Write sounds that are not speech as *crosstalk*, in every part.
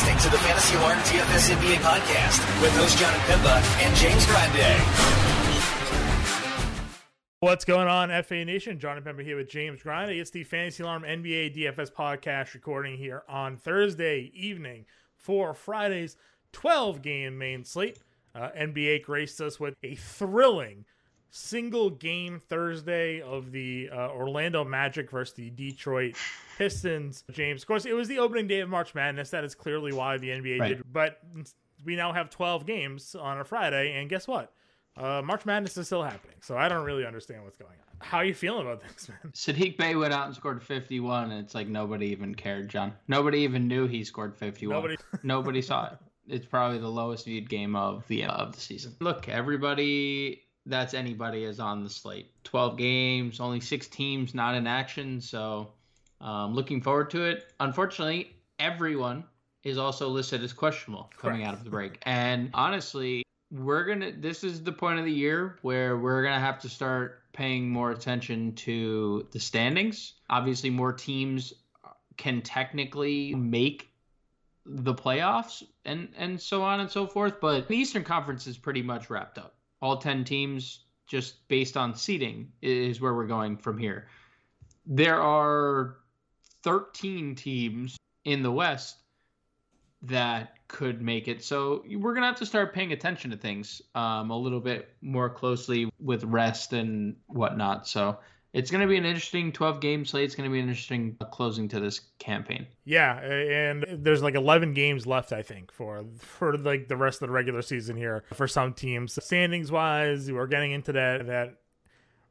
listening to the Fantasy Alarm DFS NBA podcast with host John Pimba and James Grande. What's going on, FA Nation? John Pember here with James Grande. It's the Fantasy Alarm NBA DFS podcast recording here on Thursday evening for Friday's 12 game main slate. Uh, NBA graced us with a thrilling single game Thursday of the uh, Orlando Magic versus the Detroit Pistons. James, of course, it was the opening day of March Madness. That is clearly why the NBA Right. did. But we now have 12 games on a Friday, and guess what? Uh, March Madness is still happening, so I don't really understand what's going on. How are you feeling about this, man? *laughs* Sadiq Bey went out and scored 51, and it's like nobody even cared, John. Nobody even knew he scored 51. Nobody- *laughs* Nobody saw it. It's probably the lowest viewed game of the of the season. Look, everybody that's anybody is on the slate. 12 games, only six teams not in action, so um, looking forward to it. Unfortunately, everyone is also listed as questionable coming out of the break. *laughs* And honestly, we're gonna this is the point of the year where we're gonna have to start paying more attention to the standings obviously more teams can technically make the playoffs and and so on and so forth but the eastern conference is pretty much wrapped up all 10 teams just based on seeding is where we're going from here there are 13 teams in the west that could make it. So we're gonna have to start paying attention to things um, a little bit more closely with rest and whatnot. So it's gonna be an interesting 12 game slate. It's gonna be an interesting closing to this campaign. Yeah, and there's like 11 games left, I think, for for like the rest of the regular season here for some teams. Standings wise, we're getting into that that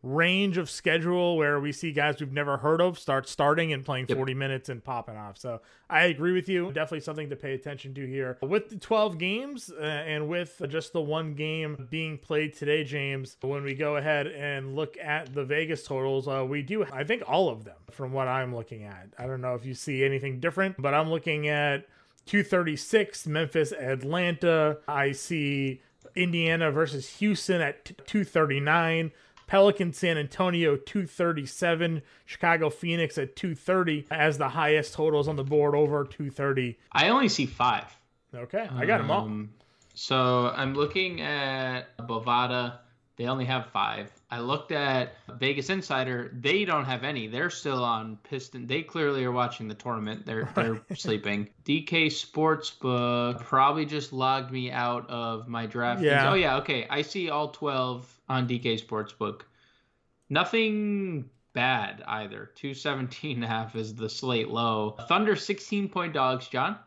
range of schedule where we see guys we've never heard of start starting and playing Yep. 40 minutes and popping off. So I agree with you. Definitely something to pay attention to here. With the 12 games uh, and with just the one game being played today, James, when we go ahead and look at the Vegas totals, uh, we do, I think, all of them from what I'm looking at. I don't know if you see anything different, but I'm looking at 236 Memphis Atlanta. I see Indiana versus Houston at t- 239. Pelican San Antonio 237, Chicago Phoenix at 230 as the highest totals on the board over 230. I only see five. Okay, I got them all. Um, So I'm looking at Bovada. They only have five. I looked at Vegas Insider. They don't have any. They're still on Piston. They clearly are watching the tournament. They're they're *laughs* sleeping. DK Sportsbook probably just logged me out of my draft. Yeah. Oh yeah. Okay. I see all twelve on DK Sportsbook. Nothing bad either. 217 half is the slate low. Thunder 16 point dogs, John.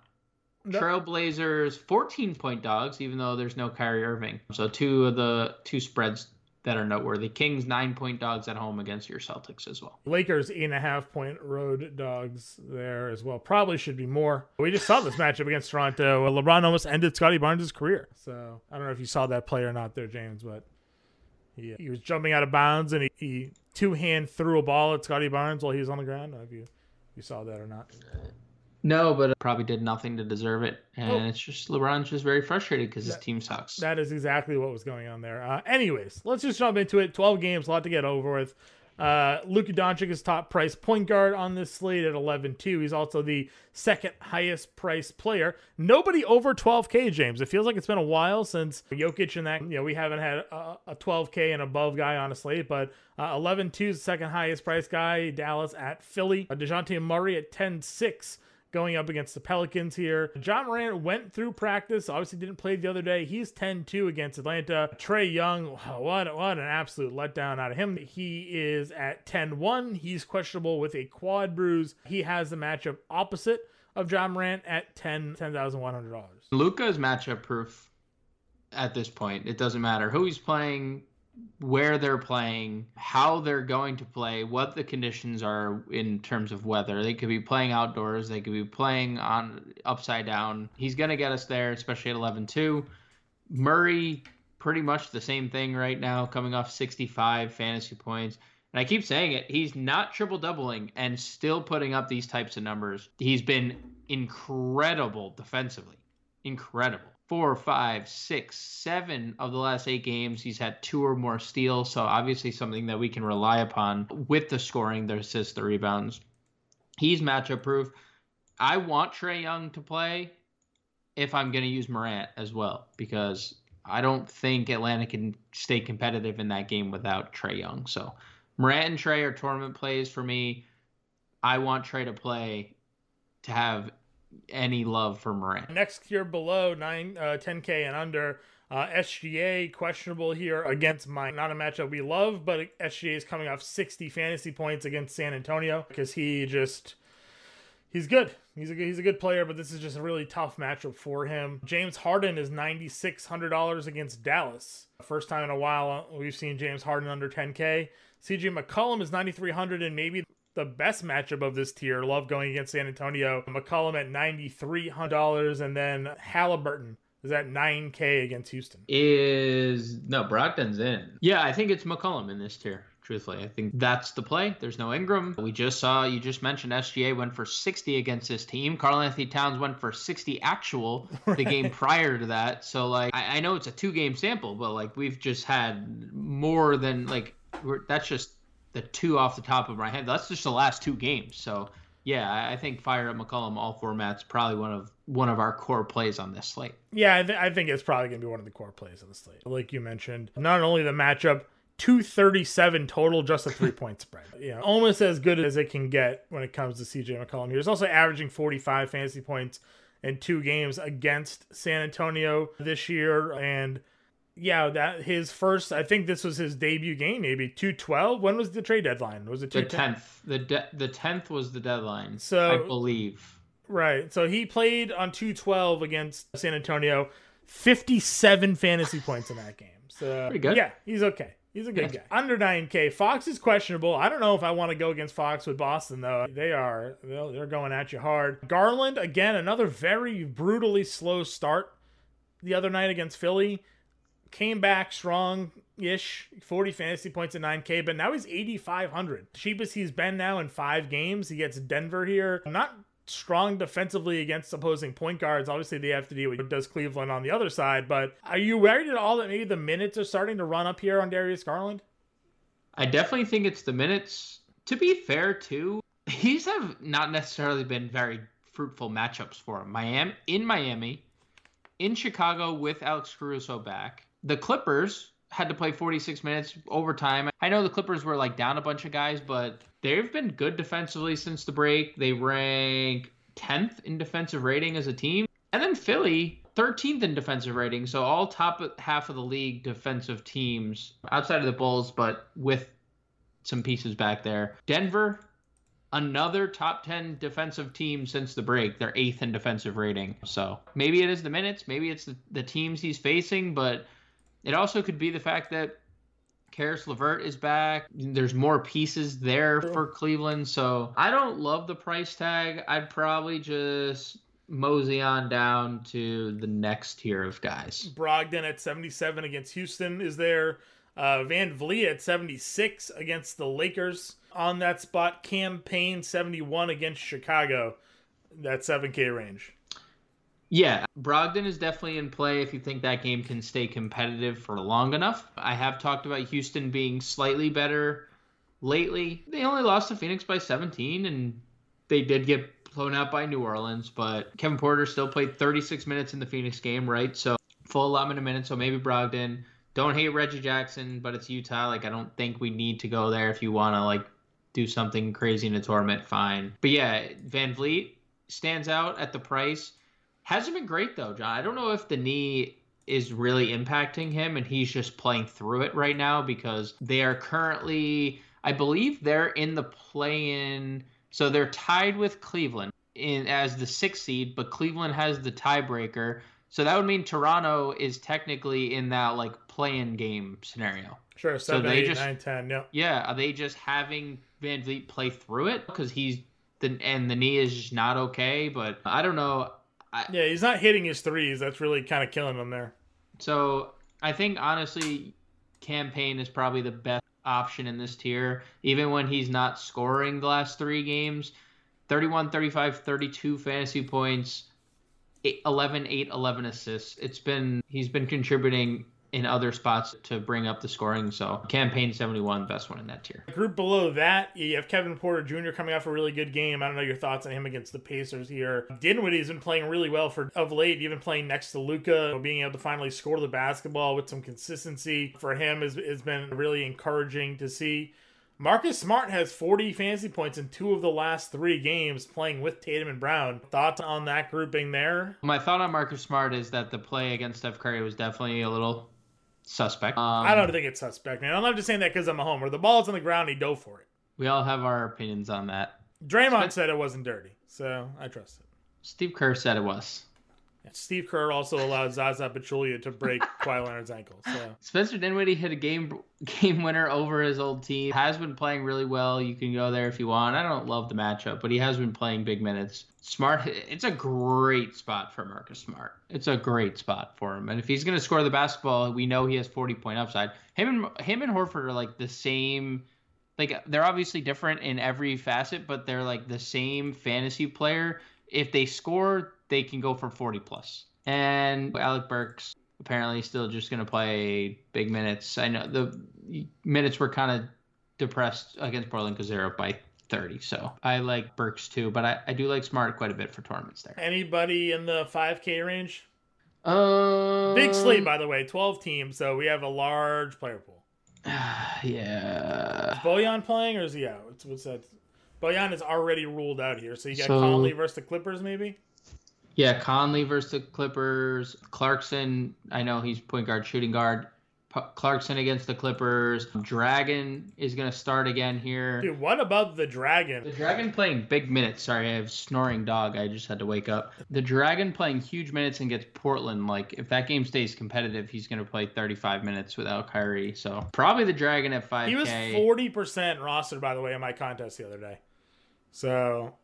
No- Trailblazers 14 point dogs, even though there's no Kyrie Irving. So two of the two spreads that are noteworthy. Kings nine point dogs at home against your Celtics as well. Lakers eight and a half point road dogs there as well. Probably should be more. We just saw this matchup against Toronto. LeBron almost ended Scottie Barnes' career. So I don't know if you saw that play or not there, James, but he, he was jumping out of bounds and he, he two hand threw a ball at Scottie Barnes while he was on the ground. I don't know if you, you saw that or not. Uh, No, but probably did nothing to deserve it, and Oh. it's just LeBron's just very frustrated because his team sucks. That is exactly what was going on there. Uh, anyways, let's just jump into it. 12 games, a lot to get over with. Uh, Luka Doncic is top price point guard on this slate at 11-2. He's also the second highest price player. Nobody over 12K, James. It feels like it's been a while since Jokic and that, you know, we haven't had a, a 12K and above guy on a slate, but uh, 11-2 is the second highest price guy. Dallas at Philly. Uh, DeJounte Murray at 10-6 going up against the Pelicans here. Ja Morant went through practice, obviously didn't play the other day. He's 10-2 against Atlanta. Trae Young, *sighs* what what an absolute letdown out of him. He is at 10-1. He's questionable with a quad bruise. He has the matchup opposite of Ja Morant at 10 $10,100. Luka is matchup proof at this point. It doesn't matter who he's playing, where they're playing, how they're going to play, what the conditions are in terms of weather. They could be playing outdoors, they could be playing on upside down. He's going to get us there, especially at 11 2. Murray, pretty much the same thing right now, coming off 65 fantasy points. And I keep saying it, he's not triple doubling and still putting up these types of numbers. He's been incredible defensively. Incredible. Four, five, six, seven of the last eight games, he's had two or more steals. So obviously something that we can rely upon with the scoring, the assists, the rebounds. He's matchup proof. I want Trae Young to play. if I'm going to use Morant as well because I don't think Atlanta can stay competitive in that game without Trae Young. So Morant and Trae are tournament plays for me. I want Trae to play to have any love for Morant. Next tier below nine, uh, 10k and under. Uh, SGA questionable here against my not a matchup we love, but SGA is coming off 60 fantasy points against San Antonio because he just he's good. He's a good, he's a good player, but this is just a really tough matchup for him. James Harden is ninety six hundred dollars against Dallas. First time in a while we've seen James Harden under ten k. CJ McCollum is ninety three hundred and maybe the best matchup of this tier. Love going against San Antonio. McCollum at ninety three hundred dollars, and then Halliburton is at 9K against Houston. Is no Brogdon's in. Yeah, I think it's McCollum in this tier. Truthfully, I think that's the play. There's no Ingram. We just saw you just mentioned SGA went for 60 against this team. Karl-Anthony Towns went for 60 actual right. the *laughs* game prior to that. So like I, I know it's a two game sample, but like we've just had more than like that's just the two off the top of my head. That's just the last two games. So yeah, I think fire up McCollum all formats probably one of one of our core plays on this slate. Yeah, I, th- I think it's probably going to be one of the core plays on the slate. Like you mentioned, not only the matchup, 237 total, just a *laughs* three point spread. You know, almost as good as it can get when it comes to CJ McCollum. Here. He's also averaging 45 fantasy points in two games against San Antonio this year. And yeah, that his first. I think this was his debut game. Maybe two twelve. When was the trade deadline? Was it the tenth? The de- the tenth was the deadline. So I believe. Right. So he played on two twelve against San Antonio. Fifty seven fantasy points in that game. So Pretty good. Yeah, he's okay. He's a good guy. Under 9K. Fox is questionable. I don't know if I want to go against Fox with Boston, though. They are. They're going at you hard. Garland, again, another very brutally slow start the other night against Philly came back strong ish 40 fantasy points at 9k but now he's 8500 cheapest he's been now in five games. He gets denver here. Not strong defensively against opposing point guards. Obviously they have to deal with does cleveland on the other side but are you worried at all that maybe the minutes are starting to run up here on darius garland? I definitely think it's the minutes. To be fair too these have not necessarily been very fruitful matchups for him. Miami in miami in chicago with alex caruso back the Clippers had to play 46 minutes overtime. I know the Clippers were like down a bunch of guys, but they've been good defensively since the break. They rank 10th in defensive rating as a team. And then Philly, 13th in defensive rating. So all top half of the league defensive teams outside of the Bulls, but with some pieces back there. Denver, another top 10 defensive team since the break. They're eighth in defensive rating. So maybe it is the minutes, maybe it's the, the teams he's facing, but it also could be the fact that Caris LeVert is back. There's more pieces there for Cleveland. So I don't love the price tag. I'd probably just mosey on down to the next tier of guys. Brogdon at 77 against Houston is there. Uh, VanVleet at 76 against the Lakers on that spot. Cam Payne 71 against Chicago. That 7K range. Yeah, Brogdon is definitely in play if you think that game can stay competitive for long enough. I have talked about Houston being slightly better lately. They only lost to Phoenix by 17, and they did get blown out by New Orleans, but Kevin Porter still played 36 minutes in the Phoenix game, right? So full allotment of minutes, so maybe Brogdon. Don't hate Reggie Jackson, but it's Utah. Like I don't think we need to go there if you want to like do something crazy in a tournament, fine. But yeah, VanVleet stands out at the price. Hasn't been great though, John. I don't know if the knee is really impacting him and he's just playing through it right now because they are currently I believe they're in the play in so they're tied with Cleveland in as the sixth seed, but Cleveland has the tiebreaker. So that would mean Toronto is technically in that like play-in game scenario. Sure, seven, so they eight, just, nine, ten, yeah. Yeah, are they just having Van VanVleet play through it because he's the and the knee is just not okay? But I don't know. I, yeah, he's not hitting his threes. That's really kind of killing him there. So I think honestly, Cam Payne is probably the best option in this tier, even when he's not scoring the last three games. 31, 35, 32 fantasy points, 8, 11, 8, 11 assists. It's been, he's been contributing in other spots to bring up the scoring. So Cam Payne 71, best one in that tier. Group below that, you have Kevin Porter Jr. coming off a really good game. I don't know your thoughts on him against the Pacers here. Dinwiddie's been playing really well for of late, even playing next to Luka, being able to finally score the basketball with some consistency for him has, has been really encouraging to see. Marcus Smart has 40 fantasy points in two of the last three games playing with Tatum and Brown. Thoughts on that grouping there? My thought on Marcus Smart is that the play against Steph Curry was definitely a little suspect. Um, I don't think it's suspect, man. I'm not just saying that because I'm a homer. The ball's on the ground, he dove for it. We all have our opinions on that. Draymond said it wasn't dirty, so I trust it. Steve Kerr said it was. Steve Kerr also allowed Zaza Pachulia to break *laughs* Kawhi Leonard's ankle. So Spencer Dinwiddie hit a game game winner over his old team. Has been playing really well. You can go there if you want. I don't love the matchup, but he has been playing big minutes. Smart. It's a great spot for Marcus Smart. It's a great spot for him. And if he's going to score the basketball, we know he has 40 point upside. Him and him and Horford are like the same. Like they're obviously different in every facet, but they're like the same fantasy player. If they score, they can go for 40 plus. And Alec Burks apparently still just going to play big minutes. I know the minutes were kind of depressed against Portland because they're up by 30. So I like Burks too, but I, I do like Smart quite a bit for tournaments there. Anybody in the 5K range? Um, Big slate, by the way, 12 teams, so we have a large player pool. *sighs* yeah. Is Bojan playing or is he out? What's, what's that? Bojan is already ruled out here, so you got So- Conley versus the Clippers, maybe. Yeah, Conley versus the Clippers. Clarkson, I know he's point guard, shooting guard. P- Clarkson against the Clippers. Dragon is going to start again here. Dude, what about the Dragon? The Dragon? Playing big minutes. Sorry, I have snoring dog. I just had to wake up. The Dragon playing huge minutes and gets Portland. Like, if that game stays competitive, he's going to play 35 minutes without Kyrie. So, probably the Dragon at 5K. He was 40% rostered, by the way, in my contest the other day. So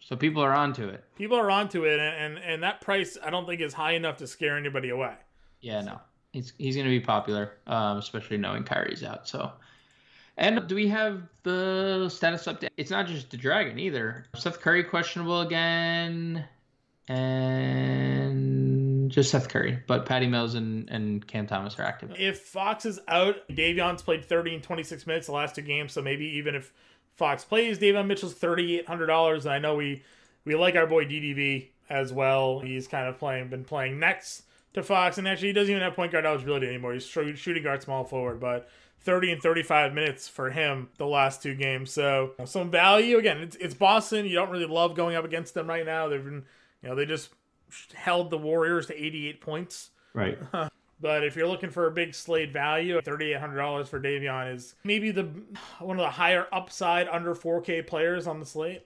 So, people are onto it. people are onto it, and, and, and that price I don't think is high enough to scare anybody away. Yeah, no. He's, he's going to be popular, um, especially knowing Kyrie's out. So, and do we have the status update? It's not just the Dragon either. Seth Curry questionable again, and just Seth Curry. But Patty Mills and, and Cam Thomas are active. If Fox is out, Davion's played 30 and 26 minutes the last two games, so maybe even if Fox plays, Davion Mitchell's $3,800, and I know we we like our boy DDV as well. He's kind of playing, been playing next to Fox, and actually he doesn't even have point guard eligibility anymore. He's shooting guard, small forward, but 30 and 35 minutes for him the last two games. So some value again. It's, it's Boston. You don't really love going up against them right now. They've been, you know, they just held the Warriors to 88 points. Right. *laughs* But if you're looking for a big slate value, thirty-eight hundred dollars for Davion is maybe the one of the higher upside under 4K players on the slate.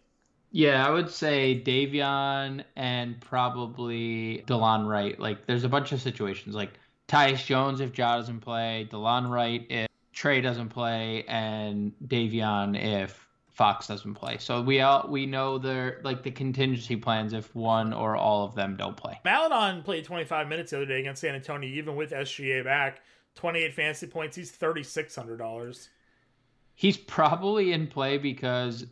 Yeah, I would say Davion and probably DeLon Wright. Like, there's a bunch of situations like Tyus Jones if Ja doesn't play, DeLon Wright if Trae doesn't play, and Davion if Fox doesn't play. So we all we know the like the contingency plans if one or all of them don't play. Maledon played 25 minutes the other day against San Antonio, even with SGA back. 28 fantasy points. He's $3,600. He's probably in play because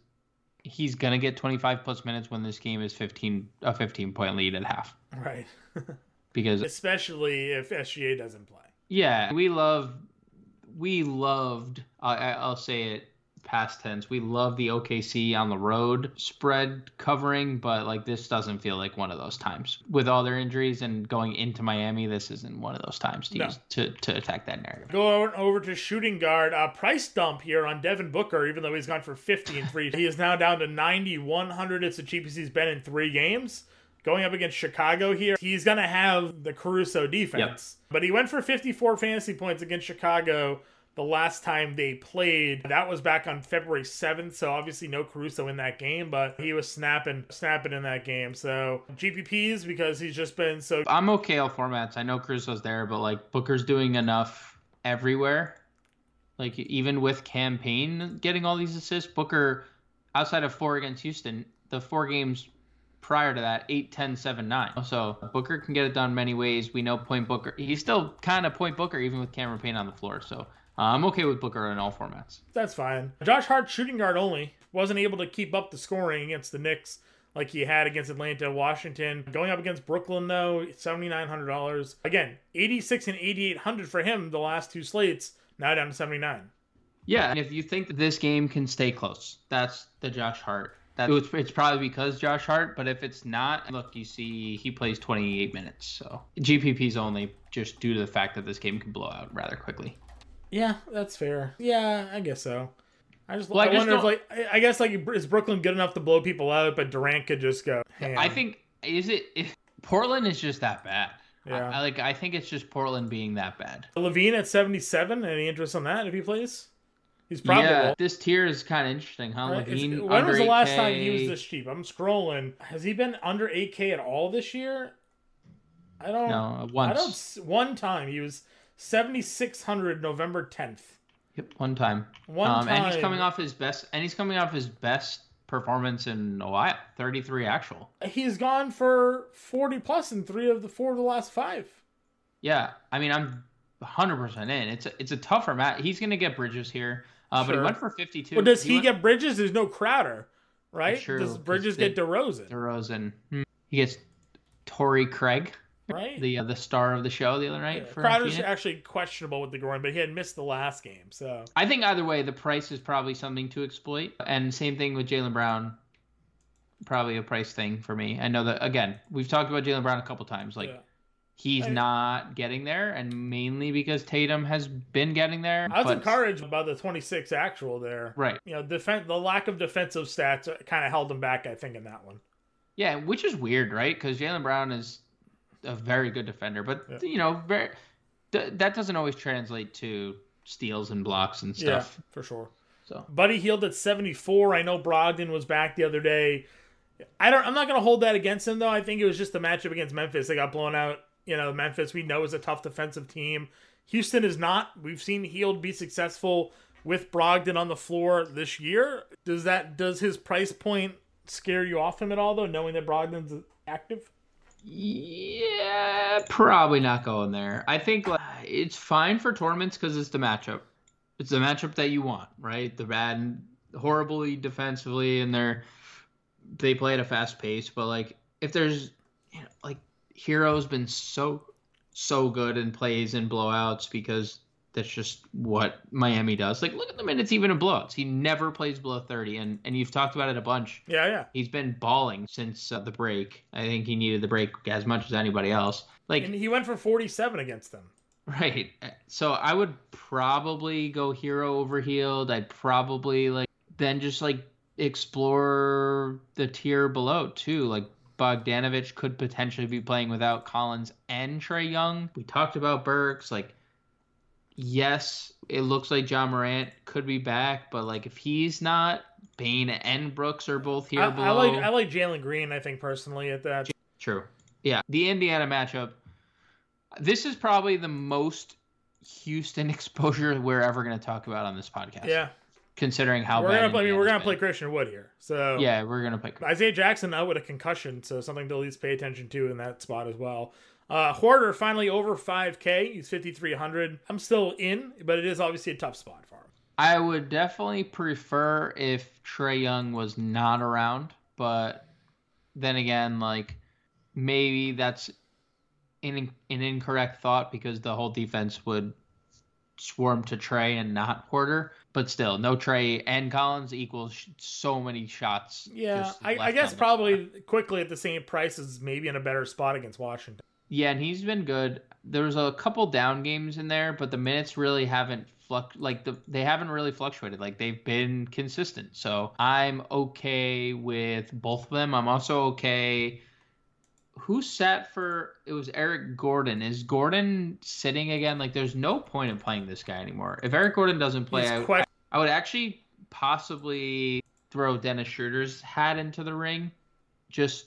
he's gonna get 25 plus minutes when this game is 15 a 15 point lead at half. Right. *laughs* Because Especially if SGA doesn't play. Yeah, we love, we loved. I I- I'll say it past tense. We love the OKC on the road spread covering, but like this doesn't feel like one of those times with all their injuries and going into Miami. This isn't one of those times to No. use to to attack that narrative. Go over- to shooting guard. Uh, price dump here on Devin Booker, even though he's gone for 50 and 3. He is now down to 9,100. It's the cheapest he's been in three games. Going up against Chicago here, he's going to have the Caruso defense. But he went for 54 fantasy points against Chicago the last time they played. That was back on February 7th, so obviously no Caruso in that game, but he was snapping snapping in that game. So GPPs because he's just been so I'm okay all formats. I know Caruso's there, but like Booker's doing enough everywhere. Like even with Cam Payne getting all these assists, Booker outside of four against Houston, the four games prior to that, 8, 10, 7, 9. So Booker can get it done many ways. We know point Booker. He's still kind of point Booker even with Cameron Payne on the floor. So I'm okay with Booker in all formats. That's fine. Josh Hart, shooting guard only, wasn't able to keep up the scoring against the Knicks like he had against Atlanta, Washington. Going up against Brooklyn though, seventy nine hundred dollars. Again, eighty six and eighty eight hundred for him the last two slates. Now down to seventy nine. Yeah, and if you think that this game can stay close, that's the Josh Hart. That it's, it's probably because Josh Hart, but if it's not, look, you see he plays 28 minutes, so GPP's only just due to the fact that this game can blow out rather quickly. Yeah, that's fair. Yeah, I guess so. I just, Well, I I, just wonder if like I- guess like is Brooklyn good enough to blow people out, but Durant could just go. Ham. I think is it if Portland is just that bad. Yeah. I, I like I think it's just Portland being that bad. LaVine at seventy seven. Any interest on that if he plays? He's probably. yeah, this tier is kind of interesting, huh? Right, it's- LaVine, when was the last time he was this cheap? I'm scrolling. Has he been under 8K at all this year? I don't. No, I don't. once. One time he was 7600 November 10th. Yep, one time. One um, and he's coming off his best, and he's coming off his best performance in a while. Thirty-three actual. He's gone for 40 plus in three of the four of the last five. Yeah, I mean, I'm 100 percent in. It's a, it's a tougher match. He's gonna get Bridges here, uh, but he went for 52. Well, does he, went- get Bridges? There's no Crowder, right? Does Bridges get DeRozan, DeRozan? Hmm. He gets Torrey Craig, right? the uh, the star of the show the other night. Yeah, for Crowder's Phoenix. actually questionable with the groin, but he had missed the last game, so I think either way, the price is probably something to exploit. And same thing with Jaylen Brown. Probably a price thing for me. I know that again, we've talked about Jaylen Brown a couple times. Like yeah. he's I- not getting there, and mainly because Tatum has been getting there. I was but- encouraged about the 26 actual there. Right. You know, defense the lack of defensive stats kind of held him back, I think, in that one. Yeah, which is weird, right? Because Jaylen Brown is a very good defender, but Yeah. you know, very th- that doesn't always translate to steals and blocks and stuff. Yeah, for sure. So Buddy Hield at 74. I know Brogdon was back the other day. I don't. I'm not gonna hold that against him though. I think it was just the matchup against Memphis. They got blown out. You know, Memphis we know is a tough defensive team. Houston is not. We've seen Hield be successful with Brogdon on the floor this year. Does that does his price point scare you off him at all though, knowing that Brogdon's active? Yeah, probably not going there. I think like, it's fine for tournaments because it's the matchup. It's the matchup that you want, right? The bad, horribly defensively, and they're they play at a fast pace. But like, if there's, you know, like Herro's been so so good and plays in blowouts because that's just what Miami does. Like, look at the minutes even in blowouts. He never plays below thirty, and and you've talked about it a bunch. Yeah, yeah. He's been balling since uh, the break. I think he needed the break as much as anybody else. Like, And he went for 47 against them. Right. So I would probably go Herro over Hield. I'd probably like then just like explore the tier below too. Like Bogdanovich could potentially be playing without Collins and Trae Young. We talked about Burks. Like, yes, it looks like Ja Morant could be back, but like if he's not, Bane and Brooks are both here I, below. I like I like Jalen Green. I think personally at that. True. Yeah. The Indiana matchup. This is probably the most Houston *laughs* exposure we're ever going to talk about on this podcast. Yeah, Considering how we're bad gonna play. I mean, we're gonna play. Christian Wood here. So Yeah, we're gonna play. Isaiah Jackson out with a concussion, so something to at least pay attention to in that spot as well. Uh, Hoarder finally over 5K. He's 5,300. I'm still in, but it is obviously a tough spot for him. I would definitely prefer if Trae Young was not around, but then again, like maybe that's an, an incorrect thought because the whole defense would swarm to Trae and not Porter. But still, no Trae and Collins equals so many shots. Yeah, I, I guess probably Quickley at the same price as maybe in a better spot against Washington. Yeah, and he's been good. There was a couple down games in there, but the minutes really haven't fluc like the they haven't really fluctuated. Like they've been consistent. So I'm okay with both of them. I'm also okay. Who sat for it was Eric Gordon. Is Gordon sitting again? Like there's no point in playing this guy anymore. If Eric Gordon doesn't play, I, que- I would actually possibly throw Dennis Schroeder's hat into the ring just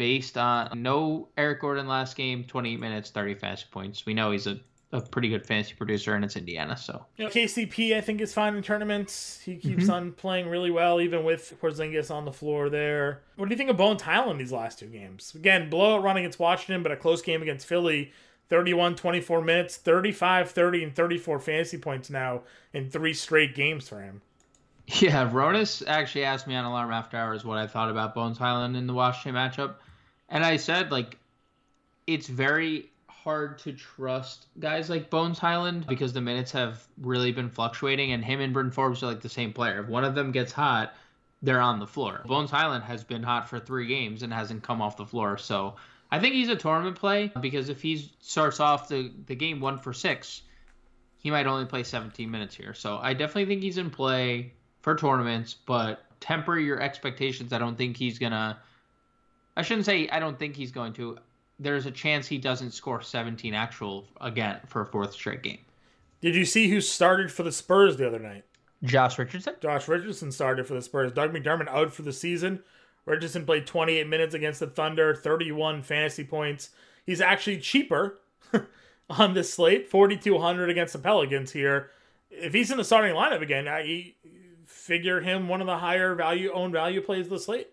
based on no Eric Gordon last game, 28 minutes, 30 fantasy points. We know he's a, a pretty good fantasy producer, and it's Indiana, so know, KCP, I think, is fine in tournaments. He keeps Mhm. on playing really well, even with Porzingis on the floor there. What do you think of Bones Hyland these last two games? Again, blowout run against Washington, but a close game against Philly. 31, 24 minutes, 35, 30, and 34 fantasy points now in three straight games for him. *laughs* Yeah, Ronus actually asked me on Alarm After Hours what I thought about Bones Hyland in the Washington matchup. And I said, like, it's very hard to trust guys like Bones Hyland because the minutes have really been fluctuating, and him and Bryn Forbes are like the same player. If one of them gets hot, they're on the floor. Bones Hyland has been hot for three games and hasn't come off the floor. So I think he's a tournament play because if he starts off the, the game one for six, he might only play 17 minutes here. So I definitely think he's in play for tournaments, but temper your expectations. I don't think he's to. I shouldn't say I don't think he's going to. There's a chance he doesn't score 17 actual again for a fourth straight game. Did you see who started for the Spurs the other night? Josh Richardson? Josh Richardson started for the Spurs. Doug McDermott out for the season. Richardson played 28 minutes against the Thunder, 31 fantasy points. He's actually cheaper *laughs* on this slate, 4,200 against the Pelicans here. If he's in the starting lineup again, I figure him one of the higher value own value plays of the slate.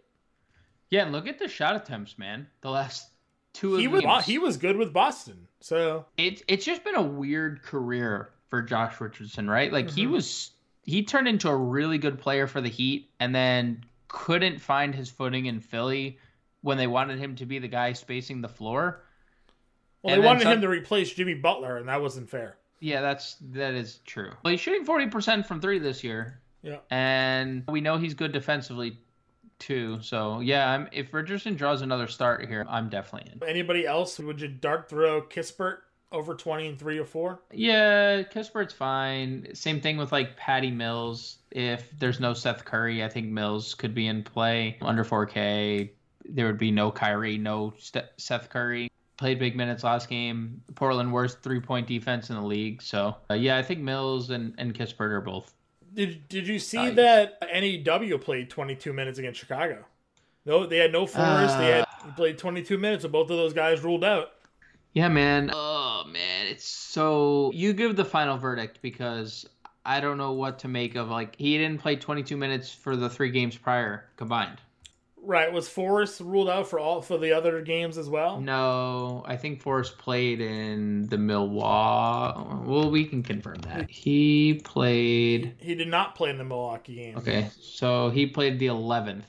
Yeah, and look at the shot attempts, man. The last two of he was games. he was good with Boston. So it it's just been a weird career for Josh Richardson, right? Like mm-hmm. he was he turned into a really good player for the Heat and then couldn't find his footing in Philly when they wanted him to be the guy spacing the floor. Well, and they wanted some, him to replace Jimmy Butler, and that wasn't fair. Yeah, that's that is true. Well, he's shooting forty percent from three this year. Yeah, and we know he's good defensively too. So yeah, I'm, if Richardson draws another start here, I'm definitely in. Anybody else? Would you dart throw Kispert over 20 and 3 or 4? Yeah, Kispert's fine. Same thing with like Patty Mills. If there's no Seth Curry, I think Mills could be in play. Under 4K, there would be no Kyrie, no St- Seth Curry. Played big minutes last game. Portland worst three point defense in the league. So uh, yeah, I think Mills and, and Kispert are both. Did, did you see nice. that NAW played 22 minutes against Chicago? No, they had no Forrest. Uh, they had he played 22 minutes, and both of those guys ruled out. Yeah, man. Oh man, it's so you give the final verdict because I don't know what to make of like he didn't play 22 minutes for the three games prior combined. Right, was Forrest ruled out for all for the other games as well? No, I think Forrest played in the Milwaukee. Well, we can confirm that he played. He did not play in the Milwaukee game. Okay, so he played the 11th.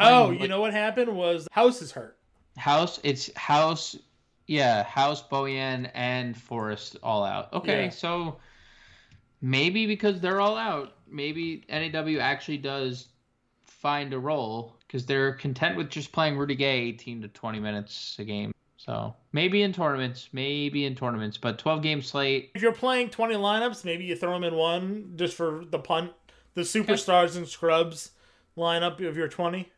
Oh, you know what happened was House is hurt. House, it's House yeah, House, Bojan, and Forrest all out. Okay, yeah. so maybe because they're all out, maybe NAW actually does find a role because they're content with just playing Rudy Gay 18 to 20 minutes a game. So maybe in tournaments, maybe in tournaments, but 12 game slate. If you're playing 20 lineups, maybe you throw them in one just for the punt, the superstars and scrubs lineup of your 20.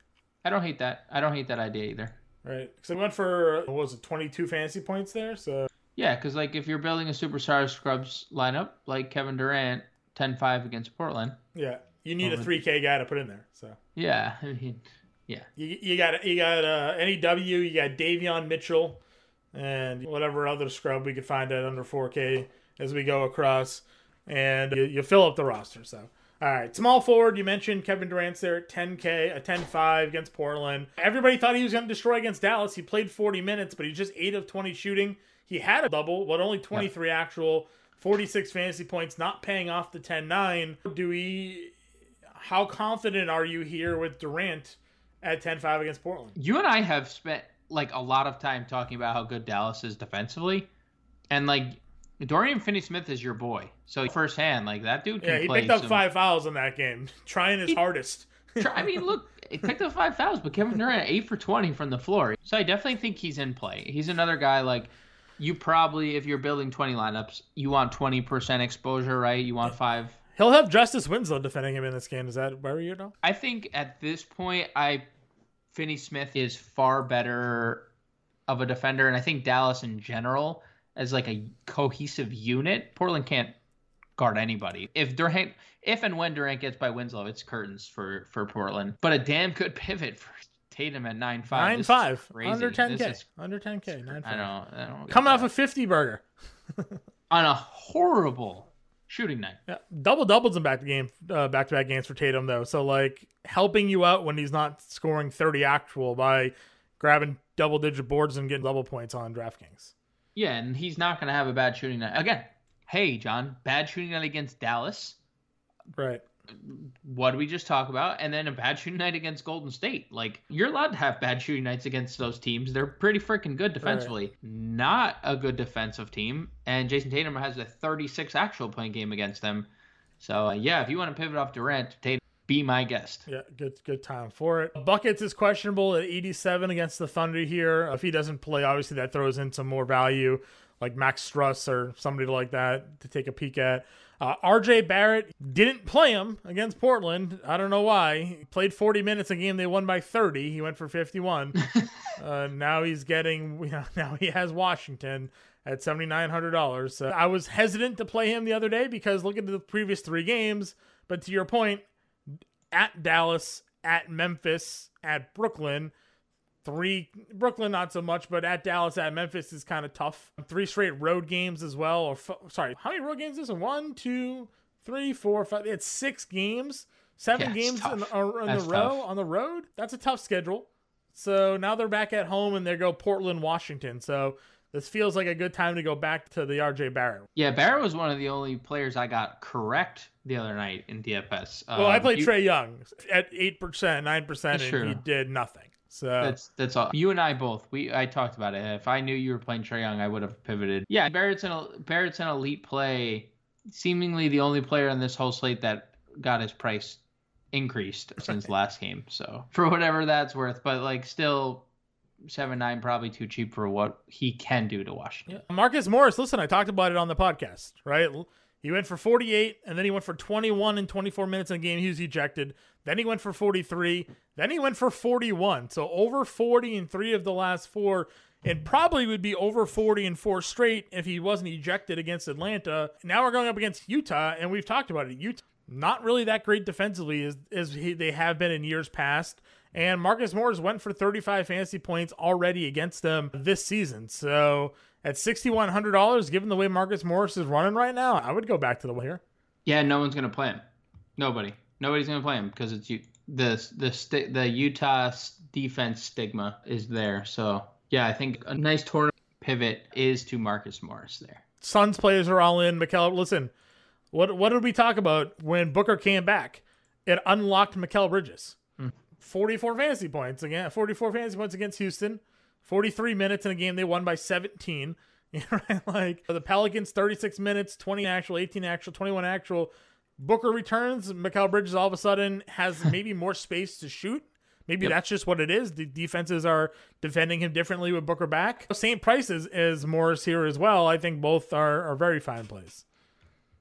I don't hate that. I don't hate that idea either. Right. So we went for what was it, twenty two fantasy points there. So yeah, because like if you're building a superstar scrubs lineup like Kevin Durant, 10-5 against Portland. Yeah, you need a three K guy to put in there. So yeah, *laughs* I mean, yeah. You, you got you got uh, NAW, you got Davion Mitchell, and whatever other scrub we could find at under four K as we go across, and you, you fill up the roster. So all right, small forward. You mentioned Kevin Durant's there at 10K, a 10-5 against Portland. Everybody thought he was going to destroy against Dallas. He played 40 minutes, but he's just 8 of 20 shooting. He had a double, but only 23 yep. actual, 46 fantasy points, not paying off the 10-9. Do we how confident are you here with Durant at 10-5 against Portland? You and I have spent like a lot of time talking about how good Dallas is defensively. And like Dorian Finney-Smith is your boy, so firsthand, like that dude. yeah, he picked up some... five fouls in that game, *laughs* trying his he... hardest. *laughs* I mean, look, he picked up five fouls, but Kevin Durant eight for twenty from the floor. So I definitely think he's in play. He's another guy like you probably, if you're building twenty lineups, you want twenty percent exposure, right? You want five. He'll have Justice Winslow defending him in this game. Is that where you know? I think at this point, I Finney-Smith is far better of a defender, and I think Dallas in general as like a cohesive unit, Portland can't guard anybody. If Durant, if and when Durant gets by Winslow, it's curtains for for Portland. But a damn good pivot for Tatum at nine five. Nine five under ten k. Under ten k. Nine five. I don't. I don't Coming off a fifty burger. *laughs* On a horrible shooting night. Yeah, double doubles in back to game, uh, back to back games for Tatum though. So like helping you out when he's not scoring thirty actual by grabbing double digit boards and getting double points on DraftKings. Yeah, and he's not going to have a bad shooting night. Again, hey, John, bad shooting night against Dallas. Right. What did we just talk about? And then a bad shooting night against Golden State. Like you're allowed to have bad shooting nights against those teams. They're pretty freaking good defensively. Right. Not a good defensive team. And Jayson Tatum has a 36 actual playing game against them. So uh, yeah, if you want to pivot off Durant, Tatum be my guest. Yeah, good good time for it. Buckets is questionable at 87 against the Thunder here. If he doesn't play, obviously that throws in some more value, like Max Strus or somebody like that to take a peek at. Uh, RJ Barrett didn't play him against Portland. I don't know why. He played 40 minutes a game. They won by 30. He went for 51. *laughs* uh, now he's getting, *laughs* you know, now he has Washington at $7,900. So I was hesitant to play him the other day because look at the previous three games. But to your point, at Dallas, at Memphis, at Brooklyn, three Brooklyn not so much, but at Dallas, at Memphis is kind of tough. Three straight road games as well. Or sorry, how many road games is it? One, two, three, four, five. It's six games, seven yeah, games in, in the row on the road. That's a tough schedule. So now they're back at home and they go Portland, Washington. So this feels like a good time to go back to the RJ Barrett. Yeah, Barrett was one of the only players I got correct the other night in DFS. Well, um, I played you, Trae Young at eight percent, nine percent, and true. he did nothing. So that's that's all. You and I both. We I talked about it. If I knew you were playing Trae Young, I would have pivoted. Yeah, Barrett's an Barrett's an elite play. Seemingly the only player on this whole slate that got his price increased *laughs* since last game. So for whatever that's worth, but like still seven nine probably too cheap for what he can do to Washington. Yeah. Marcus Morris, listen, I talked about it on the podcast, right? He went for 48, and then he went for 21 and 24 minutes in a game. He was ejected. Then he went for 43. Then he went for 41. So over 40 in three of the last four, and probably would be over 40 and four straight if he wasn't ejected against Atlanta. Now we're going up against Utah, and we've talked about it. Utah not really that great defensively as, as he, they have been in years past. And Marcus Morris went for 35 fantasy points already against them this season. So at $6,100, given the way Marcus Morris is running right now, I would go back to the here. Yeah, no one's going to play him. Nobody. Nobody's going to play him because it's you. The the the Utah defense stigma is there. So yeah, I think a nice tournament pivot is to Marcus Morris there. Suns players are all in. Mikal, listen, what what did we talk about when Booker came back? It unlocked Mikal Bridges. Hmm. 44 fantasy points again, 44 fantasy points against Houston, 43 minutes in a game they won by 17. *laughs* like the Pelicans, 36 minutes, 20 actual, 18 actual, 21 actual. Booker returns. Mikal Bridges all of a sudden has *laughs* maybe more space to shoot. Maybe yep. that's just what it is. The defenses are defending him differently with Booker back. Same prices as Morris here as well. I think both are, are very fine plays.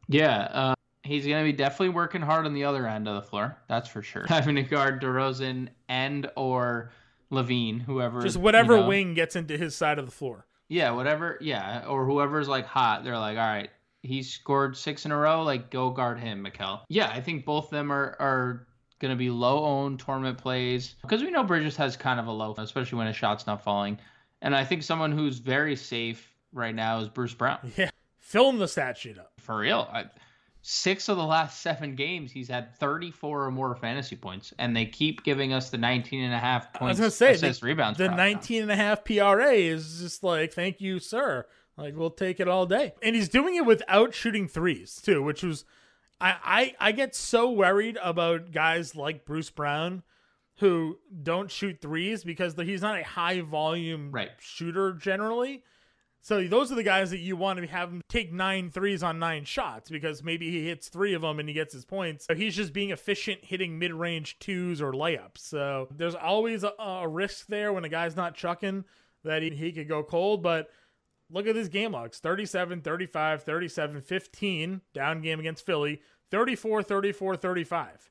Yeah. Uh, he's going to be definitely working hard on the other end of the floor. That's for sure. *laughs* Having to guard DeRozan and or LaVine, whoever. Just whatever you know, wing gets into his side of the floor. Yeah, whatever. Yeah, or whoever's like hot. They're like, all right, he scored six in a row. Like, go guard him, Mikal. Yeah, I think both of them are are going to be low owned tournament plays because we know Bridges has kind of a low, especially when his shot's not falling. And I think someone who's very safe right now is Bruce Brown. Yeah, film the stat sheet up for real. I, six of the last seven games he's had 34 or more fantasy points and they keep giving us the 19 and a half points I was gonna say, the, rebounds the 19 and a half pra is just like thank you sir. Like we'll take it all day. And he's doing it without shooting threes too which was i i, I get so worried about guys like bruce brown who don't shoot threes because he's not a high volume right. shooter generally so those are the guys that you want to have him take nine threes on nine shots because maybe he hits three of them and he gets his points. So he's just being efficient hitting mid range twos or layups. So there's always a, a, risk there when a guy's not chucking that he, he could go cold. But look at his game logs 37, 35, 37, 15 down game against Philly, 34, 34, 35.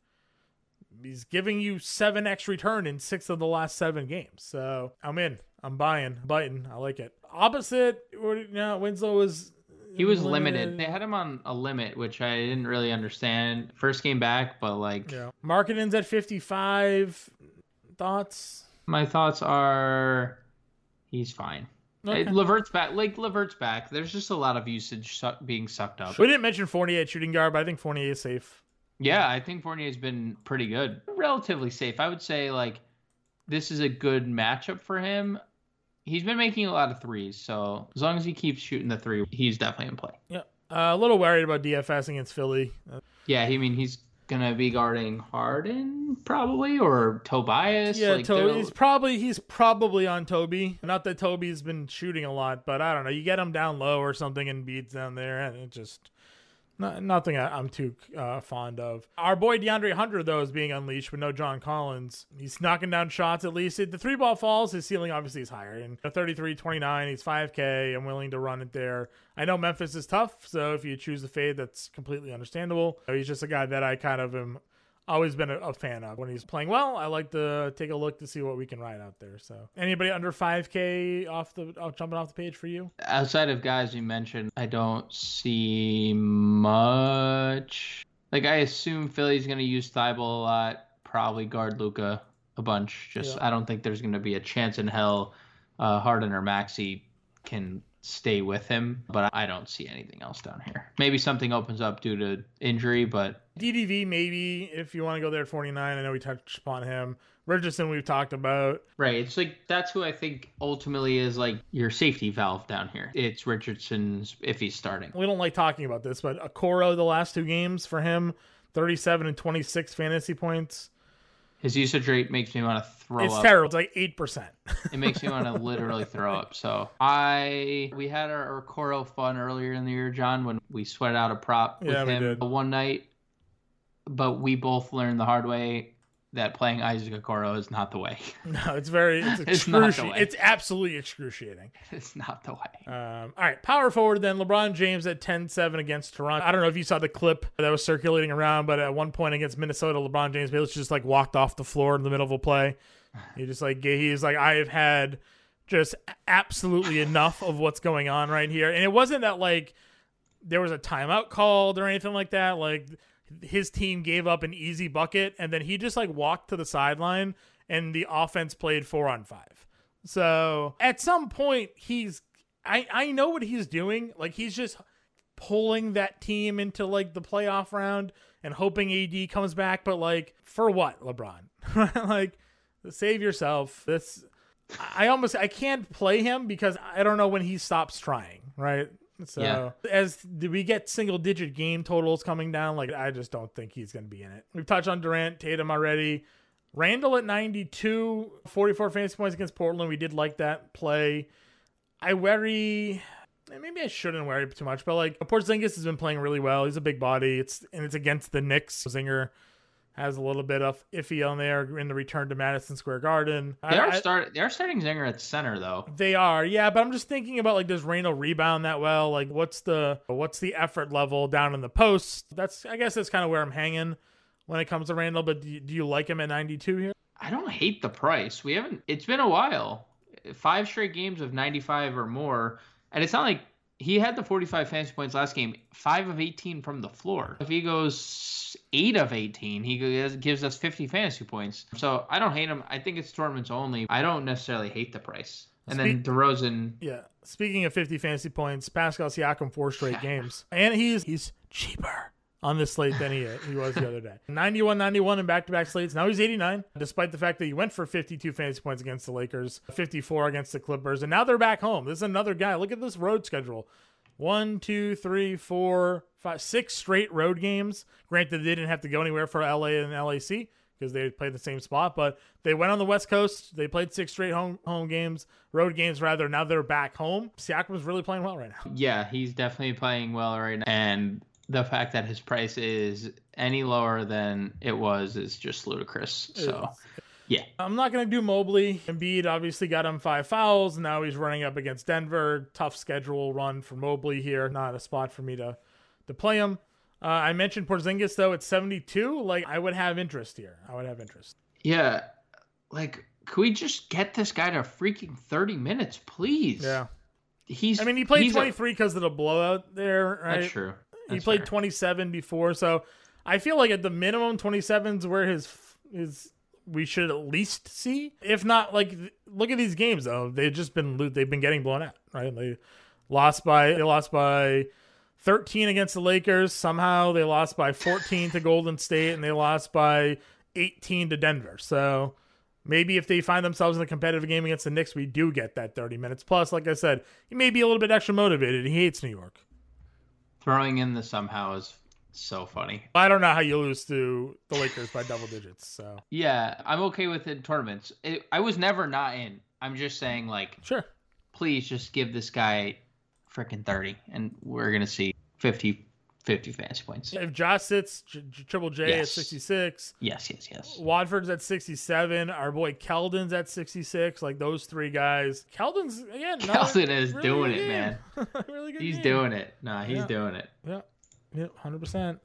He's giving you 7x return in six of the last seven games. So I'm in. I'm buying, biting. I like it. Opposite, know, Winslow was. He was limited. limited. They had him on a limit, which I didn't really understand. First game back, but like. Yeah. Markkanen's at 55. Thoughts? My thoughts are he's fine. Uh, okay. Levert's back. Like Levert's back. There's just a lot of usage su- being sucked up. We didn't mention Fournier at shooting guard, but I think Fournier is safe. Yeah, I think Fournier's been pretty good. Relatively safe. I would say like this is a good matchup for him. He's been making a lot of threes, so as long as he keeps shooting the three, he's definitely in play. Yeah, uh, a little worried about DFS against Philly. Yeah, I mean he's gonna be guarding Harden probably or Tobias. Yeah, like, Toby. He's probably he's probably on Toby. Not that Toby's been shooting a lot, but I don't know. You get him down low or something and beats down there, and it just not, nothing I'm too uh, fond of. Our boy DeAndre Hunter though is being unleashed with no John Collins. He's knocking down shots at least. The three ball falls. His ceiling obviously is higher. And 33, 29. He's 5K. I'm willing to run it there. I know Memphis is tough, so if you choose the fade, that's completely understandable. He's just a guy that I kind of am always been a, a fan of when he's playing well. I like to take a look to see what we can ride out there. So anybody under 5K off the jumping off the page for you? outside of guys you mentioned, I don't see much. Like I assume Philly's gonna use Thybulle a lot, probably guard Luka a bunch. Just Yeah. I don't think there's gonna be a chance in hell uh, Harden or Maxey can stay with him, but I don't see anything else down here. Maybe something opens up due to injury, but DDV maybe if you want to go there at 49. I know we touched upon him. Richardson we've talked about. Right. It's like that's who I think ultimately is like your safety valve down here. It's Richardson's if he's starting. We don't like talking about this, but Okoro the last two games for him, 37 and 26 fantasy points. His usage rate makes me want to throw it's up. It's terrible. It's like eight percent. *laughs* It makes me want to literally throw up. So I we had our, our Coro fun earlier in the year, John, when we sweat out a prop with Yeah, we him one night. But we both learned the hard way that playing Isaac Okoro is not the way. *laughs* no, it's very it's *laughs* It's not the way. It's absolutely excruciating. *laughs* it's not the way. Um, all right, power forward then. LeBron James at 10-7 against Toronto. I don't know if you saw the clip that was circulating around, but at one point against Minnesota, LeBron James basically just like walked off the floor in the middle of a play. He just like he's like I have had just absolutely enough of what's going on right here, and it wasn't that like there was a timeout called or anything like that. Like his team gave up an easy bucket, and then he just like walked to the sideline, and the offense played four on five. So at some point, he's I I know what he's doing. Like he's just pulling that team into like the playoff round and hoping AD comes back. But like for what, LeBron? *laughs* like save yourself. This I almost I can't play him because I don't know when he stops trying. Right. So Yeah. as do we get single digit game totals coming down, like I just don't think he's going to be in it. We've touched on Durant, Tatum already. Randle at 92, 44 fantasy points against Portland. We did like that play. I worry. eh, Maybe I shouldn't worry too much, but like Porzingis has been playing really well. He's a big body. It's and it's against the Knicks. Zinger has a little bit of iffy on there in the return to Madison Square Garden. They are I- start they are starting Zinger at center though. they are, yeah, but I'm just thinking about like does Randle rebound that well? Like what's the what's the effort level down in the post? That's I guess that's kind of where I'm hanging when it comes to Randle. But do you, do you like him at 92 here? I don't hate the price. We haven't. It's been a while. Five straight games of 95 or more, and it's not like he had the 45 fantasy points last game. Five of 18 from the floor. If he goes eight of 18, he gives- gives us 50 fantasy points. So I don't hate him. I think it's tournaments only. I don't necessarily hate the price. And then Speak- DeRozan, Yeah. Speaking of 50 fantasy points, Pascal Siakam four straight games, and he's he's cheaper on this slate than he he was the other day. 91 91 in back to back slates. Now he's 89, despite the fact that he went for 52 fantasy points against the Lakers, 54 against the Clippers, and now they're back home. This is another guy. Look at this road schedule. One, two, three, four, five, six straight road games. Granted, they didn't have to go anywhere for LA and LAC because they played the same spot, but they went on the West Coast. They played six straight home home games, road games rather. Now they're back home. Siakam's really playing well right now. yeah, he's definitely playing well right now. And the fact that his price is any lower than it was is just ludicrous. So yeah. I'm not going to do Mobley. Embiid obviously got him five fouls. Now he's running up against Denver. Tough schedule run for Mobley here. Not a spot for me to to play him. Uh, I mentioned Porzingis though at 72. Like I would have interest here. I would have interest. Yeah, like, could we just get this guy to freaking thirty minutes, please? Yeah. he's. I mean, he played 23 because of the blowout there, right? That's true. He played fair. 27 before, so I feel like at the minimum 27s where his his we should at least see. If not, like look at these games though; they've just been they've been getting blown out, right? They lost by they lost by 13 against the Lakers. Somehow they lost by 14 to Golden State, and they lost by 18 to Denver. So. Maybe if they find themselves in a competitive game against the Knicks, we do get that 30 minutes. Plus, like I said, he may be a little bit extra motivated. He hates New York. Throwing in the somehow is so funny. I don't know how you lose to the Lakers by double digits. So *laughs* Yeah, I'm okay with it in tournaments. It, I was never not in. I'm just saying, like, sure. please just give this guy freaking 30, and we're gonna see 50, 50 fantasy points. If Josh sits J- J- Triple J at 66, Yes, yes, yes. Watford's at 67, our boy Keldon's at 66, like those three guys. Keldon's again, Keldon is really doing it, game. *laughs* really good He's game. doing it. Nah, he's Yeah. doing it. Yeah, yeah, hundred percent.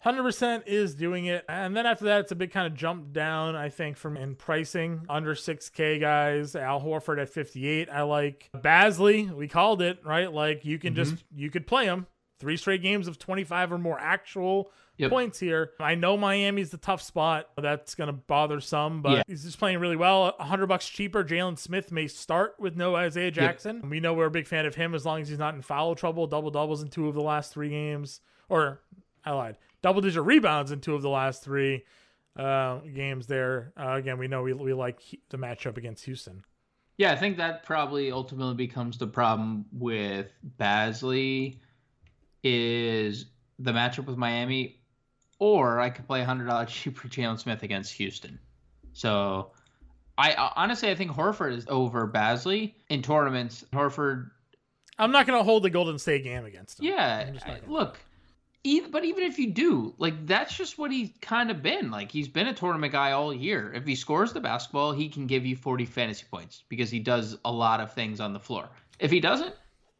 Hundred percent is doing it, and then after that, it's a big kind of jump down. I think from in pricing under six K guys. Al Horford at fifty eight. I like Bazley. We called it right. Like you can mm-hmm. just you could play him three straight games of twenty five or more actual Yep. points here. I know Miami's the tough spot. That's gonna bother some, but Yeah. he's just playing really well. A hundred bucks cheaper. Jalen Smith may start with no Isaiah Jackson. We know we're a big fan of him as long as he's not in foul trouble. Double doubles in two of the last three games, or I lied. Double digit rebounds in two of the last three uh, games. There uh, again, we know we we like the matchup against Houston. Yeah, I think that probably ultimately becomes the problem with Bazley is the matchup with Miami, or I could play hundred dollars *laughs* cheaper Jalen Smith against Houston. So, I honestly I think Horford is over Bazley in tournaments. Horford, I'm not gonna hold the Golden State game against him. yeah, I'm just not I- gonna- look. Even, but even if you do, like that's just what he's kind of been. Like he's been a tournament guy all year. If he scores the basketball, he can give you 40 fantasy points because he does a lot of things on the floor. If he doesn't,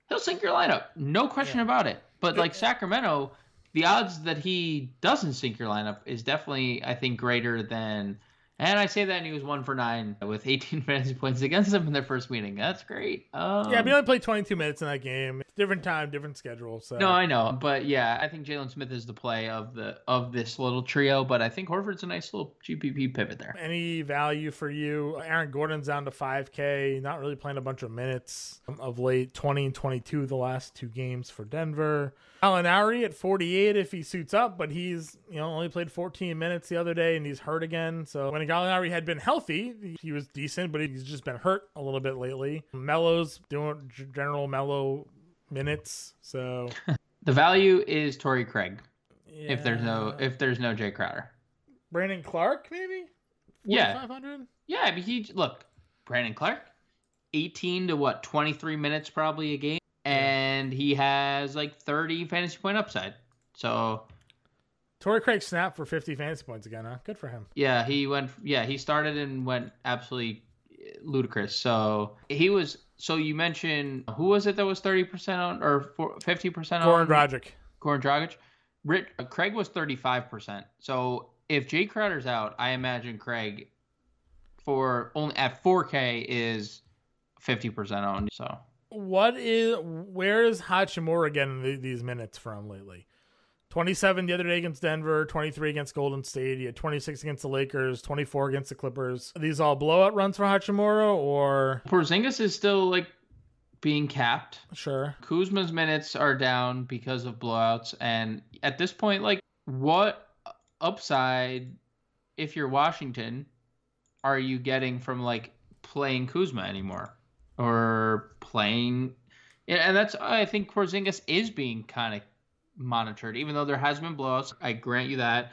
he'll sink your lineup. No question about it. But like Sacramento, the odds that he doesn't sink your lineup is definitely, I think, greater than. And I say that, and he was one for nine with 18 *laughs* fantasy points against them in their first meeting. That's great. Um, Yeah, but he only played 22 minutes in that game. Different time, different schedule. So no, I know, but yeah, I think Jalen Smith is the play of the of this little trio. But I think Horford's a nice little GPP pivot there. any value for you? Aaron Gordon's down to 5K, not really playing a bunch of minutes of late. 20 and 22 the last two games for Denver. Alan Lowry at 48 if he suits up, but he's you know only played 14 minutes the other day and he's hurt again. So when Gallinari had been healthy, he was decent, but he's just been hurt a little bit lately. Mello's doing general mellow minutes, so *laughs* The value is Torrey Craig if there's no if there's no Jay Crowder. Brandon Clarke maybe. Yeah. 500. Yeah, but he look Brandon Clarke, 18 to what 23 minutes probably a game, and he has like 30 fantasy point upside. So Torrey Craig snapped for 50 fantasy points again, huh? Good for him. Yeah, he went. Yeah, he started and went absolutely ludicrous. So he was. So you mentioned who was it that was thirty percent on or fifty percent on? Goran Dragic. Goran Dragic. Rit, uh, Craig was thirty five percent. So if Jay Crowder's out, I imagine Craig for only at four K is fifty percent owned. So What is where is Hachimura getting the, these minutes from lately? 27 the other day against Denver, 23 against Golden State, had 26 against the Lakers, 24 against the Clippers. Are these all blowout runs for Hachimura or Porzingis is still like being capped. sure? Kuzma's minutes are down because of blowouts, and at this point, like, what upside, if you're Washington, are you getting from like playing Kuzma anymore, or playing? Yeah, and that's I think Porzingis is being kind of monitored, even though there has been blowouts. I grant you that.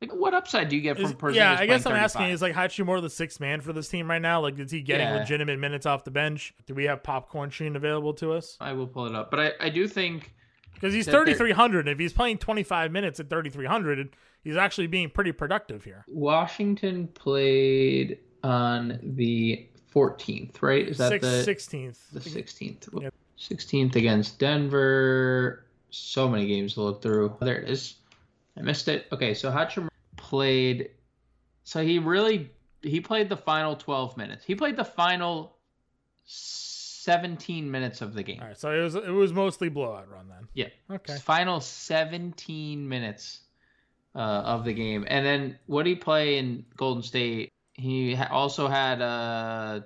Like, what upside do you get from Is- Porzingis? yeah, I guess I'm playing asking 35? is like Hachimura the sixth man for this team right now? Like, is he getting Yeah. legitimate minutes off the bench? Do we have popcorn machine available to us? I will pull it up, but I, I do think Because he's That they're- 3,300. If he's playing 25 minutes at 3,300, he's actually being pretty productive here. Washington played on the 14th, right? Is that Six, the 16th. the 16th? Yep. 16th against Denver. So many games to look through. There it is. I missed it. Okay, so Hachimura played. So he really he played the final 12 minutes. He played the final 17 minutes of the game. All right, so it was it was mostly blowout run then. Yeah. Okay. Final 17 minutes uh, of the game. And then what did he play in Golden State? He also had a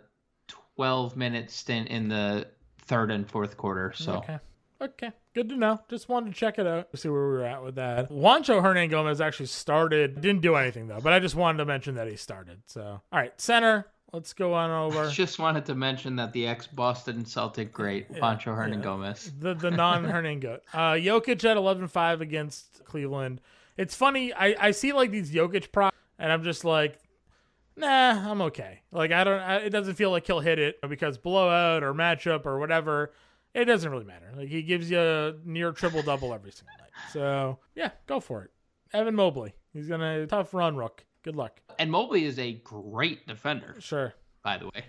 12 minute stint in the third and fourth quarter. So Okay. Okay. Good to know. Just wanted to check it out, see where we were at with that. Juancho Hernangomez actually started. Didn't do anything though, but I just wanted to mention that he started. So, all right, center. let's go on over. I *laughs* just wanted to mention that the ex Boston Celtic great Pancho Hernan yeah. Gomez. the the non Hernan goat. Uh, Jokic at 11-5 against Cleveland. It's funny. I I see like these Jokic props, and I'm just like, nah, I'm okay. Like I don't. I, it doesn't feel like he'll hit it because blowout or matchup or whatever. It doesn't really matter. Like he gives you a near triple double every single night. So yeah, go for it. Evan Mobley. He's gonna tough run, Rook. Good luck. And Mobley is a great defender, Sure. by the way.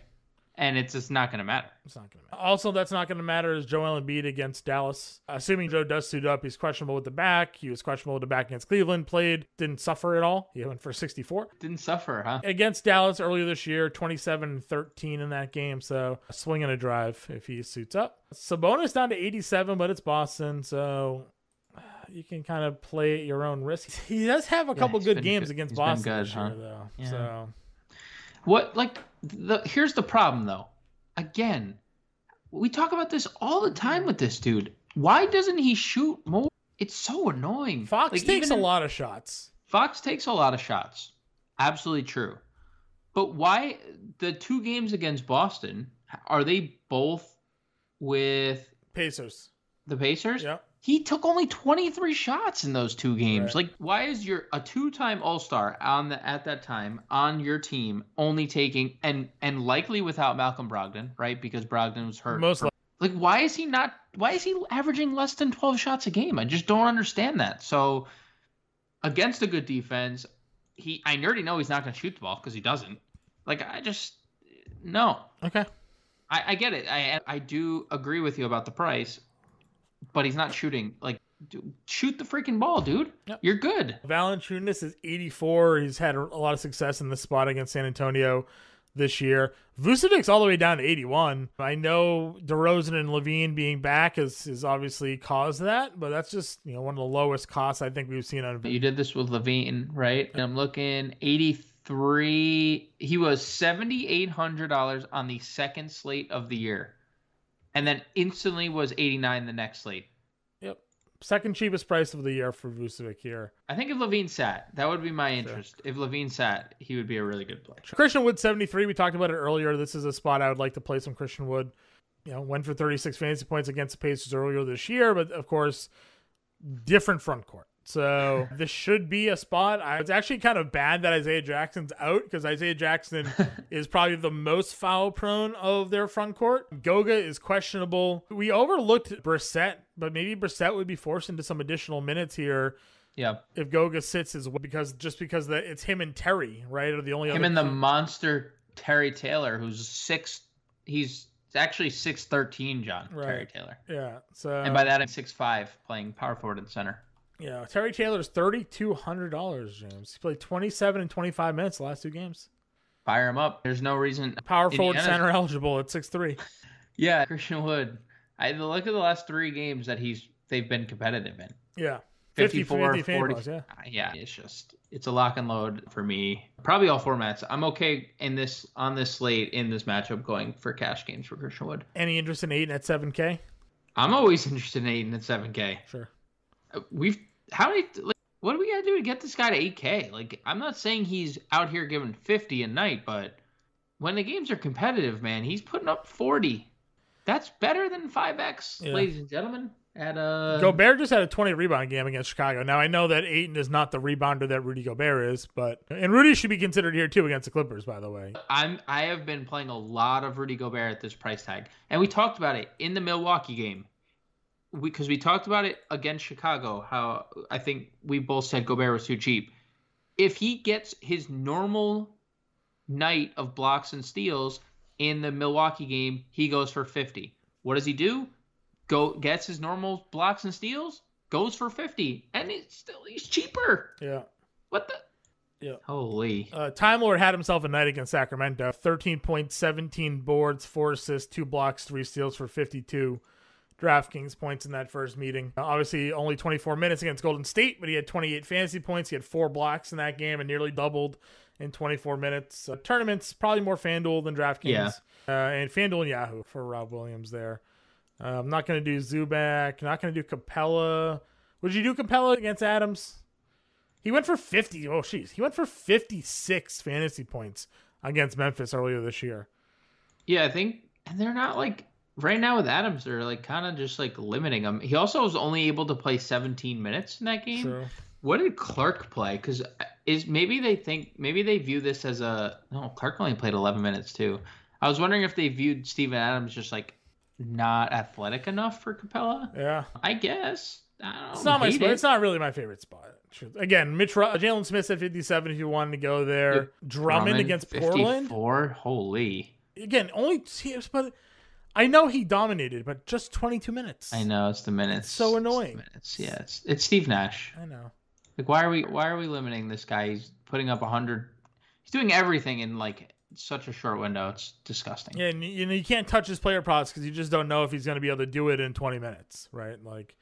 And it's just not going to matter. It's not going to matter. Also, that's not going to matter is Joel Embiid against Dallas. Assuming Joe does suit up, he's questionable with the back. He was questionable with the back against Cleveland. Played, didn't suffer at all. He went for 64. Didn't suffer, huh? Against Dallas earlier this year, 27 13 in that game. So a swing and a drive if he suits up. Sabonis down to 87, but it's Boston. So uh, you can kind of play at your own risk. He does have a couple good games good- against he's Boston good, this year, huh? though. Yeah. So What like the here's the problem though. Again, we talk about this all the time with this dude. Why doesn't he shoot more? It's so annoying. Fox Like, takes a lot of shots. Fox takes a lot of shots. Absolutely true. But why the two games against Boston are they both with Pacers. the Pacers? Yep. He took only 23 shots in those two games. Right. Like why is your a two-time All-Star on the at that time on your team only taking and and likely without Malcolm Brogdon, right? Because Brogdon was hurt. Most for- like why is he not why is he averaging less than 12 shots a game? I just don't understand that. So against a good defense, he I already know he's not going to shoot the ball because he doesn't. Like I just no. Okay. I, I get it. I I do agree with you about the price, but he's not shooting. Like, dude, shoot the freaking ball, dude. Yep. You're good. Valanciunas is 84. He's had a lot of success in this spot against San Antonio this year. Vucevic's all the way down to 81. I know DeRozan and LaVine being back has, has obviously caused that, but that's just you know one of the lowest costs I think we've seen on. You did this with LaVine, right? And I'm looking 83. He was $7,800 on the second slate of the year, and then instantly was 89 the next slate. Yep, second cheapest price of the year for Vucevic here. I think if LaVine sat, that would be my interest. If LaVine sat, he would be a really good play. Christian Wood 73. We talked about it earlier. This is a spot I would like to play some Christian Wood. You know, went for 36 fantasy points against the Pacers earlier this year, but of course, different front court. So this should be a spot. I, it's actually kind of bad that Isaiah Jackson's out because Isaiah Jackson *laughs* is probably the most foul prone of their front court. Goga is questionable. We overlooked Brissett, but maybe Brissett would be forced into some additional minutes here Yeah, if Goga sits as well because just because that it's him and Terry, right? Are the only him and the monster Terry Taylor, who's six. He's actually six thirteen. John Terry Taylor. Yeah. So And by that, I'm six five, playing power forward and center. Yeah, Terry Taylor's thirty two hundred dollars. James, he played twenty seven and twenty five minutes the last two games. Fire him up. There's no reason. Power forward, Indiana's- center eligible at six three. *laughs* Yeah, Christian Wood. I look at the last three games that he's they've been competitive in. Yeah, 50, 54, 50 fan 40. yeah. Yeah, it's just it's a lock and load for me. Probably all formats. I'm okay in this on this slate in this matchup going for cash games for Christian Wood. Any interest in eight at seven K? I'm always *laughs* interested in eight and seven K. Sure. We've how many like, what do we gotta do to get this guy to 8K? Like, I'm not saying he's out here giving 50 a night, but when the games are competitive, man, he's putting up 40. That's better than 5X, Yeah. ladies and gentlemen. At uh, Gobert just had a 20 rebound game against Chicago. Now I know that Ayton is not the rebounder that Rudy Gobert is, but and Rudy should be considered here too against the Clippers, by the way. I'm I have been playing a lot of Rudy Gobert at this price tag, and we talked about it in the Milwaukee game. Because we, talked about it against Chicago, how I think we both said Gobert was too cheap. If he gets his normal night of blocks and steals in the Milwaukee game, he goes for 50. What does he do? Go gets his normal blocks and steals, goes for 50, and it's still he's cheaper. Yeah. What the? Yeah. Holy. Uh, Time Lord had himself a night against Sacramento. 13 points, 17 boards, 4 assists, 2 blocks, 3 steals for 52 DraftKings points in that first meeting. Obviously, only 24 minutes against Golden State, but he had 28 fantasy points. He had 4 blocks in that game and nearly doubled in 24 minutes. Uh, tournaments, probably more FanDuel than DraftKings. Yeah. Uh, and FanDuel and Yahoo for Rob Williams there. Uh, I'm not going to do Zubac. Not going to do Capela. Would you do Capela against Adams? He went for 50. Oh, jeez. He went for 56 fantasy points against Memphis earlier this year. Yeah, I think and they're not like right now with Adams, they're like kind of just like limiting him. He also was only able to play 17 minutes in that game. True. What did Clarke play? Because uh, is maybe they think maybe they view this as a no. Clarke only played 11 minutes too. I was wondering if they viewed Steven Adams just like not athletic enough for Capela. Yeah. I guess. I don't It's not my it. It's not really my favorite spot. Again, Mitch Jalen Smith at 57 if you wanted to go there. Drummond, against Portland. 54. Holy. Again, only but I know he dominated, but just 22 minutes. I know it's the minutes. so It's the annoying. minutes. Yeah, it's, it's Steve Nash. I know. Like, why are we why are we limiting this guy? He's putting up hundred. He's doing everything in like such a short window. It's disgusting. Yeah, and you, know, you can't touch his player props because you just don't know if he's going to be able to do it in 20 minutes, right? Like,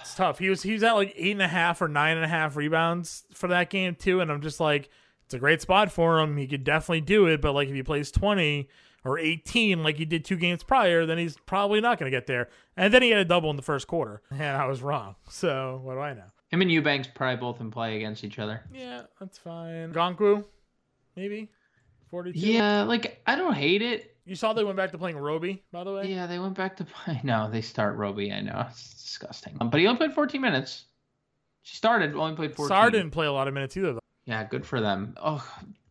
it's *sighs* tough. He was he was at like eight and a half or nine and a half rebounds for that game too, and I'm just like, it's a great spot for him. He could definitely do it, but like if he plays 20 or 18 like he did two games prior, then he's probably not going to get there. And then he had a double in the first quarter, and I was wrong. So what do I know? Him and Eubanks probably both in play against each other. Yeah, that's fine. Gonku, maybe 42. Yeah, like I don't hate it. You saw they went back to playing Roby, by the way. Yeah, they went back to play. *laughs* No, they start Roby. I know it's disgusting. Um, but he only played 14 minutes. She started only played 14. Sarr didn't play a lot of minutes either, though. Yeah, good for them. Oh,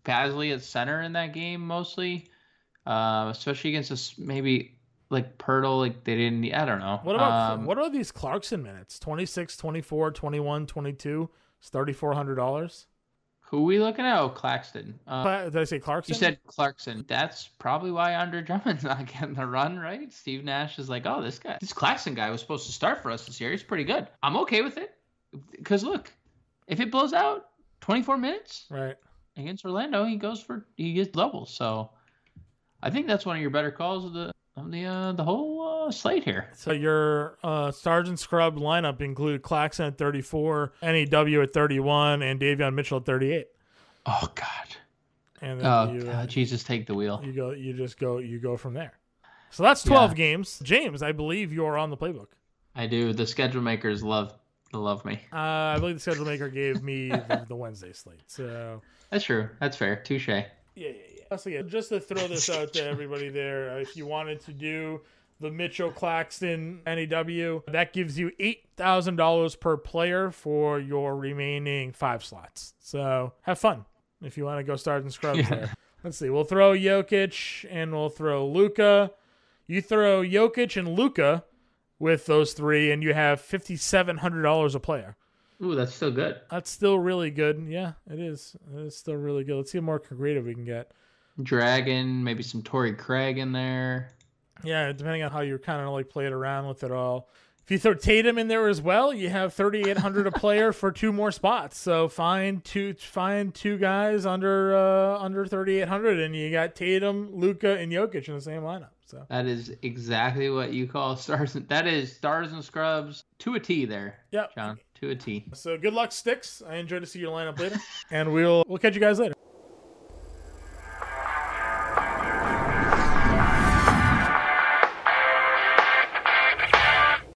Bazley at center in that game mostly, uh, especially against us. Maybe like Pirtle, like they didn't. I don't know. What about Um, what are these Clarkson minutes? 26, 24, 21, 22. It's $3,400. Who we looking at? Oh, Claxton. Uh, Cla- Did I say Clarkson? you said Clarkson. That's probably why Andre Drummond's *laughs* not getting the run, right? Steve Nash is like, oh, this guy, this Claxton guy was supposed to start for us this year. He's pretty good. I'm okay with it. Because look, if it blows out 24 minutes Right. against Orlando, he goes for he gets doubles. So I think that's one of your better calls of the of the uh, the whole uh, slate here. So your uh, Sergeant Scrub lineup include Claxton at 34, NAW at 31, and Davion Mitchell at 38. Oh God. And then Oh you, God. uh, Jesus, take the wheel. you go, you just go, you go from there. So that's 12 Yeah. games. James, I believe you're on the playbook. I do. The schedule makers love love me. Uh, I believe the schedule maker gave me the, the Wednesday slate. So That's true. That's fair. Touche. Yeah, yeah, yeah. So yeah, just to throw this out to everybody there, uh, if you wanted to do the Mitchell Claxton NAW, that gives you eight thousand dollars per player for your remaining five slots. So have fun if you want to go start and scrubs Yeah. there. Let's see. We'll throw Jokic and we'll throw Luka. You throw Jokic and Luka with those three, and you have fifty seven hundred dollars a player. Ooh, that's still good. That's still really good. Yeah, it is. It is still really good. Let's see how more creative we can get. Dragon, maybe some Torrey Craig in there. Yeah, depending on how you kind of like play it around with it all. If you throw Tatum in there as well, you have thirty eight hundred a player for two more spots. So find two find two guys under uh, under thirty eight hundred, and you got Tatum, Luka, and Jokic in the same lineup. So That is exactly what you call *laughs* stars. and- That is stars and scrubs to a T there, yep. John. To a T. So good luck, sticks. I enjoy to see your lineup later, and we'll we'll catch you guys later.